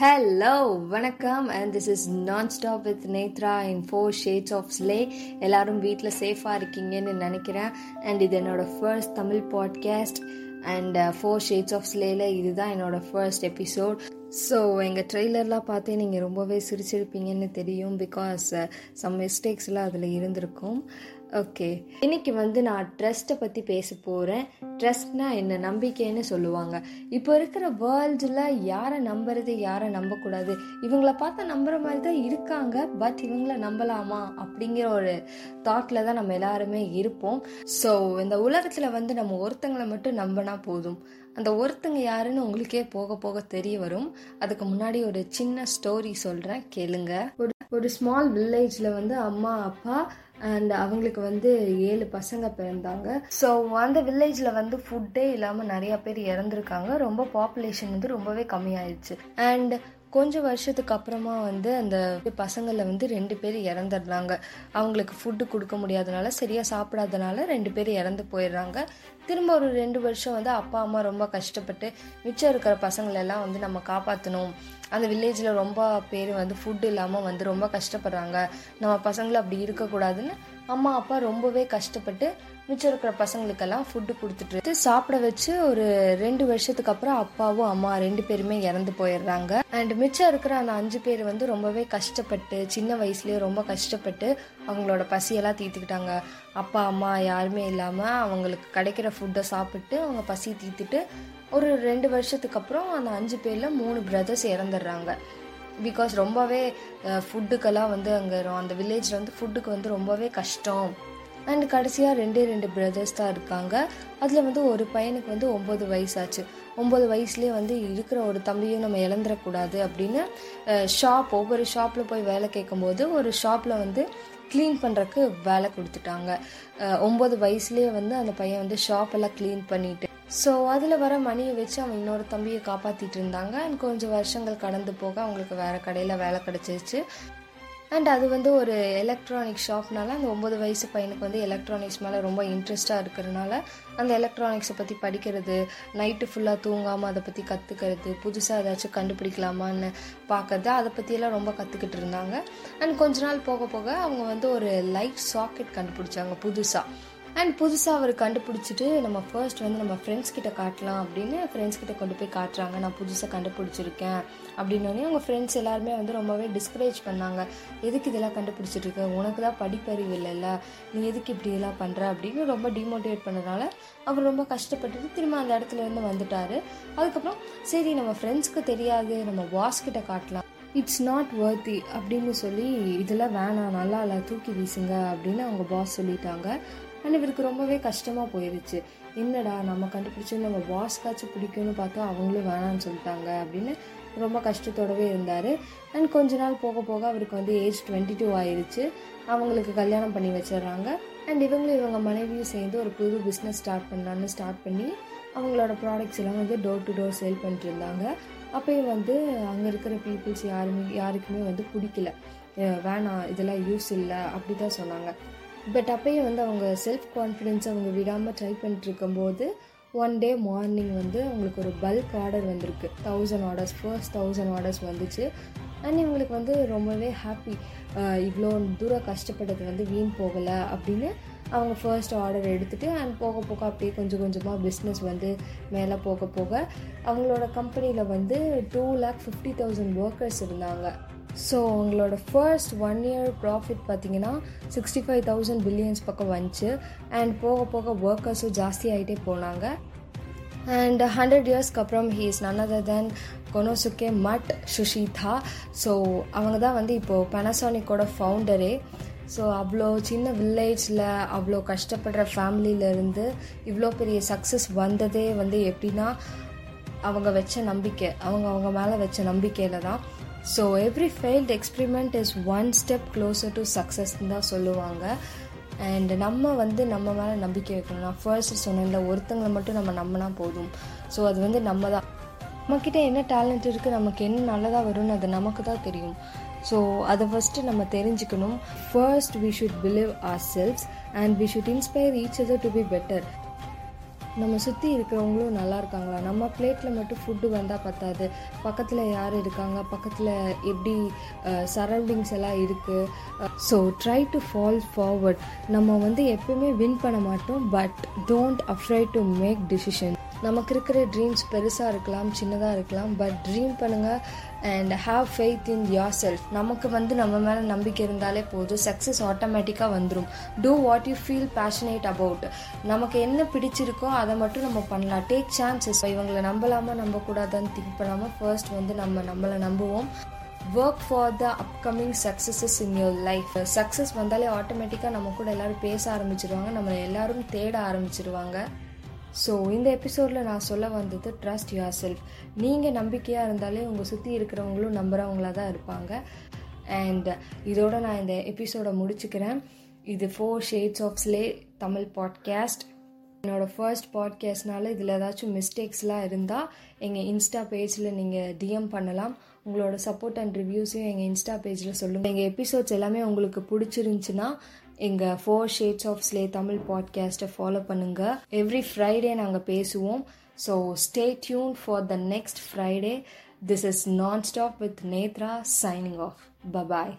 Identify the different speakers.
Speaker 1: Hello வணக்கம். And this is நான் stop with Nethra in four shades of slay எல்லாரும் வீட்டில் சேஃபாக இருக்கீங்கன்னு நினைக்கிறேன். அண்ட் இது என்னோட first Tamil podcast and four shades of ஸ்லேல இதுதான் என்னோட ஃபர்ஸ்ட் எபிசோட் ஸோ எங்கள் ட்ரெய்லர்லாம் பார்த்தே நீங்கள் ரொம்பவே சிரிச்சிருப்பீங்கன்னு தெரியும் பிகாஸ் சம் மிஸ்டேக்ஸ்லாம் அதில் இருந்திருக்கும். ஓகே இன்னைக்கு வந்து நான் ட்ரஸ்ட்டை பற்றி பேச போகிறேன் ட்ரஸ்ட்னா என்ன? நம்பிக்கைன்னு சொல்லுவாங்க. இப்போ இருக்கிற வேர்ல்டில் யாரை நம்புறது யாரை நம்பக்கூடாது? இவங்கள பார்த்தா நம்புற மாதிரி தான் இருக்காங்க. பட் இவங்கள நம்பலாமா? அப்படிங்கிற ஒரு தாட்டில் தான் நம்ம எல்லாருமே இருப்போம். ஸோ இந்த உலகத்தில் வந்து நம்ம ஒருத்தங்களை மட்டும் நம்பினா போதும். அந்த ஒருத்தங்க யாருன்னு உங்களுக்கே போக போக தெரிய வரும். அதுக்கு முன்னாடி ஒரு சின்ன ஸ்டோரி சொல்கிறேன் கேளுங்க. ஒரு ஒரு ஸ்மால் வில்லேஜில் வந்து அம்மா அப்பா அண்ட் அவங்களுக்கு வந்து ஏழு பசங்க பிறந்தாங்க. ஸோ அந்த வில்லேஜில் வந்து ஃபுட்டே இல்லாமல் நிறைய பேர் இறந்துருக்காங்க. ரொம்ப பாப்புலேஷன் வந்து ரொம்பவே கம்மியாயிடுச்சு. அண்ட் கொஞ்சம் வருஷத்துக்கு அப்புறமா வந்து அந்த பசங்களில் வந்து ரெண்டு பேர் இறந்துடுறாங்க. அவங்களுக்கு ஃபுட்டு கொடுக்க முடியாதனால சரியாக சாப்பிடாதனால ரெண்டு பேர் இறந்து போயிடுறாங்க. திரும்ப ஒரு ரெண்டு வருஷம் வந்து அப்பா அம்மா ரொம்ப கஷ்டப்பட்டு மிச்சம் இருக்கிற பசங்களெல்லாம் வந்து நம்ம காப்பாற்றணும் அந்த வில்லேஜில் ரொம்ப பேர் வந்து ஃபுட் இல்லாமல் வந்து ரொம்ப கஷ்டப்படுறாங்க. நம்ம பசங்களை அப்படி இருக்கக்கூடாதுன்னு அம்மா அப்பா ரொம்பவே கஷ்டப்பட்டு மிச்சம் இருக்கிற பசங்களுக்கெல்லாம் ஃபுட்டு கொடுத்துட்டு சாப்பிட வச்சு ஒரு ரெண்டு வருஷத்துக்கு அப்புறம் அப்பாவும் அம்மா ரெண்டு பேருமே இறந்து போயிடுறாங்க. அண்ட் மிச்சம் இருக்கிற அந்த அஞ்சு பேர் வந்து ரொம்பவே கஷ்டப்பட்டு சின்ன வயசுலேயே ரொம்ப கஷ்டப்பட்டு அவங்களோட பசியெல்லாம் தீர்த்துக்கிட்டாங்க. அப்பா அம்மா யாருமே இல்லாமல் அவங்களுக்கு கிடைக்கிற ஃபுட்டை சாப்பிட்டு அவங்க பசி தீர்த்துட்டு ஒரு ரெண்டு வருஷத்துக்கு அப்புறம் அந்த அஞ்சு பேரில் மூணு பிரதர்ஸ் இறந்துடுறாங்க. பிகாஸ் ரொம்பவே ஃபுட்டுக்கெல்லாம் வந்து அங்கே அந்த வில்லேஜில் வந்து ஃபுட்டுக்கு வந்து ரொம்பவே கஷ்டம். அண்ட் கடைசியாக ரெண்டே ரெண்டு பிரதர்ஸ் தான் இருக்காங்க. அதில் வந்து ஒரு பையனுக்கு வந்து ஒம்பது வயசாச்சு. ஒம்பது வயசுலேயே வந்து இருக்கிற ஒரு தம்பியும் நம்ம இழந்துடக்கூடாது அப்படின்னு ஷாப் ஒவ்வொரு ஷாப்பில் போய் வேலை கேட்கும்போது ஒரு ஷாப்பில் வந்து க்ளீன் பண்ணுறக்கு வேலை கொடுத்துட்டாங்க. ஒம்பது வயசுலேயே வந்து அந்த பையன் வந்து ஷாப்பெல்லாம் க்ளீன் பண்ணிட்டு ஸோ அதில் வர மணியை வச்சு அவன் இன்னொரு தம்பியை காப்பாற்றிட்டு இருந்தாங்க. அண்ட் கொஞ்சம் வருஷங்கள் கடந்து போக அவங்களுக்கு வேறு கடையில் வேலை கிடச்சிருச்சு. அண்ட் அது வந்து ஒரு எலக்ட்ரானிக் ஷாப்னால அந்த ஒம்பது வயசு பையனுக்கு வந்து எலக்ட்ரானிக்ஸ் மேலே ரொம்ப இன்ட்ரெஸ்ட்டாக இருக்கிறனால அந்த எலக்ட்ரானிக்ஸை பற்றி படிக்கிறது நைட்டு ஃபுல்லாக தூங்காமல் அதை பற்றி கற்றுக்கிறது புதுசாக ஏதாச்சும் கண்டுபிடிக்கலாமான்னு பார்க்கறது அதை பற்றியெல்லாம் ரொம்ப கற்றுக்கிட்டு இருந்தாங்க. அண்ட் கொஞ்ச நாள் போக போக அவங்க வந்து ஒரு லைட் சாக்கெட் கண்டுபிடிச்சாங்க புதுசாக அண்ட் புதுசாக அவர் கண்டுபிடிச்சிட்டு நம்ம ஃபர்ஸ்ட் வந்து நம்ம ஃப்ரெண்ட்ஸ் கிட்ட காட்டலாம் அப்படின்னு ஃப்ரெண்ட்ஸ் கிட்ட கொண்டு போய் காட்டுறாங்க. நான் புதுசாக கண்டுபிடிச்சிருக்கேன் அப்படின்னோடனே அவங்க ஃப்ரெண்ட்ஸ் எல்லாருமே வந்து ரொம்பவே டிஸ்கரேஜ் பண்ணாங்க. எதுக்கு இதெல்லாம் கண்டுபிடிச்சிட்டு உனக்கு தான் படிப்பறிவு இல்லைல்ல. நீ எதுக்கு இப்படி இதெல்லாம் பண்ணுற அப்படின்னு ரொம்ப டிமோட்டிவேட் பண்ணதுனால அவர் ரொம்ப கஷ்டப்பட்டுட்டு திரும்ப அந்த இடத்துல இருந்து வந்துட்டாரு. அதுக்கப்புறம் சரி நம்ம ஃப்ரெண்ட்ஸ்க்கு தெரியாது. நம்ம பாஸ் கிட்ட காட்டலாம். இட்ஸ் நாட் வர்த்தி அப்படின்னு சொல்லி இதெல்லாம் வேணாம் நல்லா இல்லை தூக்கி வீசுங்க அப்படின்னு அவங்க பாஸ் சொல்லிட்டாங்க. அண்ட் இவருக்கு ரொம்பவே கஷ்டமாக போயிடுச்சு என்னடா நம்ம கண்டுபிடிச்சி நம்ம பாஸ்க்காச்சும் பிடிக்கும்னு பார்த்தா அவங்களும் வேணான்னு சொல்லிட்டாங்க அப்படின்னு ரொம்ப கஷ்டத்தோடவே இருந்தார். அண்ட் கொஞ்ச நாள் போக போக அவருக்கு வந்து ஏஜ் டுவெண்ட்டி டூ ஆயிடுச்சு அவங்களுக்கு கல்யாணம் பண்ணி வச்சிடுறாங்க. அண்ட் இவங்களும் இவங்க மனைவியும் சேர்ந்து ஒரு புது பிஸ்னஸ் ஸ்டார்ட் பண்ணலான்னு ஸ்டார்ட் பண்ணி அவங்களோட ப்ராடக்ட்ஸ் எல்லாம் வந்து டோர் டு டோர் சேல் பண்ணிட்டு இருந்தாங்க. அப்பயும் வந்து அங்கே இருக்கிற பீப்புள்ஸ் யாருமே யாருக்குமே வந்து பிடிக்கல. வேணாம் இதெல்லாம் யூஸ் இல்லை அப்படி தான் சொன்னாங்க. பட் அப்பயும் வந்து அவங்க செல்ஃப் கான்ஃபிடென்ஸ் அவங்க விடாமல் ட்ரை பண்ணிட்டு இருக்கும்போது ஒன் டே மார்னிங் வந்து அவங்களுக்கு ஒரு பல்க் ஆர்டர் வந்திருக்கு. Thousand orders first thousand orders வந்துச்சு. அண்ட் இவங்களுக்கு வந்து ரொம்பவே ஹாப்பி இவ்வளோ தூரம் கஷ்டப்பட்டது வந்து வீண் போகலை அப்படின்னு அவங்க ஃபர்ஸ்ட் ஆர்டர் எடுத்துகிட்டு அண்ட் போக போக அப்படியே கொஞ்சம் கொஞ்சமாக பிஸ்னஸ் வந்து மேலே போக போக அவங்களோட கம்பெனியில் வந்து two lakh fifty thousand workers இருந்தாங்க. ஸோ அவங்களோட ஃபர்ஸ்ட் ஒன் இயர் ப்ராஃபிட் பார்த்தீங்கன்னா சிக்ஸ்டி ஃபைவ் தௌசண்ட் பில்லியன்ஸ் பக்கம் வந்துச்சு. அண்ட் போக போக ஒர்க்கர்ஸும் ஜாஸ்தி ஆகிட்டே போனாங்க. அண்ட் ஹண்ட்ரட் இயர்ஸ்க்கு அப்புறம் he is none other than Konosuke Matsushita so அவங்க தான் வந்து இப்போது பெனசானிக்கோட ஃபவுண்டரே ஸோ அவ்வளோ சின்ன வில்லேஜில் அவ்வளோ கஷ்டப்படுற ஃபேமிலியிலேருந்து இவ்வளோ பெரிய சக்ஸஸ் வந்ததே வந்து எப்படின்னா அவங்க வச்ச நம்பிக்கை அவங்க அவங்க மேலே வச்ச நம்பிக்கையில் தான். So every failed experiment is one step closer to சக்ஸஸ்ன்னு தான் சொல்லுவாங்க. அண்ட் நம்ம வந்து நம்ம மேலே நம்பிக்கை வைக்கணும் நான் ஃபர்ஸ்ட் சொன்னேன்ல ஒருத்தங்களை மட்டும் நம்ம நம்பினா போதும். ஸோ அது வந்து நம்ம தான். நம்மக்கிட்ட என்ன டேலண்ட் இருக்குது நமக்கு என்ன நல்லதாக வரும்னு அது நமக்கு தான் தெரியும். ஸோ அதை ஃபஸ்ட்டு நம்ம தெரிஞ்சுக்கணும். First we should believe ourselves and we should inspire each other to be better நம்ம சுற்றி இருக்கிறவங்களும் நல்லா இருக்காங்களா? நம்ம பிளேட்டில் மட்டும் ஃபுட்டு வந்தால் பத்தாது. பக்கத்தில் யார் இருக்காங்க? பக்கத்தில் எப்படி சரௌண்டிங்ஸ் எல்லாம் இருக்குது so try to fall forward நம்ம வந்து எப்பயுமே வின் பண்ண மாட்டோம் but don't afraid to make decision நமக்கு இருக்கிற ட்ரீம்ஸ் பெருசாக இருக்கலாம் சின்னதாக இருக்கலாம் பட் ட்ரீம் பண்ணுங்கள் and have faith in yourself நமக்கு வந்து நம்ம மேலே நம்பிக்கை இருந்தாலே போதும். சக்ஸஸ் ஆட்டோமேட்டிக்காக வந்துடும் do what you feel passionate about நமக்கு என்ன பிடிச்சிருக்கோ அதை மட்டும் நம்ம பண்ணலாம். டேக் சான்சஸ் இவங்களை நம்பலாமா நம்பக்கூடாதான்னு திங்க் பண்ணாமல் ஃபர்ஸ்ட் வந்து நம்ம நம்மளை நம்புவோம். Work for the upcoming successes in your life success வந்தாலே ஆட்டோமேட்டிக்காக நம்ம கூட எல்லோரும் பேச ஆரம்பிச்சிருவாங்க. நம்மளை எல்லாரும் தேட ஆரம்பிச்சிருவாங்க. ஸோ இந்த எபிசோடில் நான் சொல்ல வந்தது ட்ரஸ்ட் யுவர் செல்ஃப் நீங்கள் நம்பிக்கையாக இருந்தாலே உங்கள் சுற்றி இருக்கிறவங்களும் நம்புகிறவங்களாக தான் இருப்பாங்க. அண்ட் இதோட நான் இந்த எபிசோடை முடிச்சுக்கிறேன். இது four shades of slay Tamil podcast என்னோடய ஃபர்ஸ்ட் பாட்காஸ்ட்னால இதில் ஏதாச்சும் மிஸ்டேக்ஸ்லாம் இருந்தால் எங்கள் இன்ஸ்டா பேஜில் நீங்கள் டிஎம் பண்ணலாம். உங்களோட சப்போர்ட் அண்ட் ரிவ்யூஸையும் எங்கள் இன்ஸ்டா பேஜில் சொல்லுங்கள் எங்கள் எபிசோட்ஸ் எல்லாமே உங்களுக்கு பிடிச்சிருந்துச்சுன்னா எங்கள் four shades of slay Tamil பாட்காஸ்ட்டை ஃபாலோ பண்ணுங்கள் எவ்ரி ஃப்ரைடே நாங்கள் பேசுவோம். So stay tuned for the next Friday this is nonstop with Netra signing off bye bye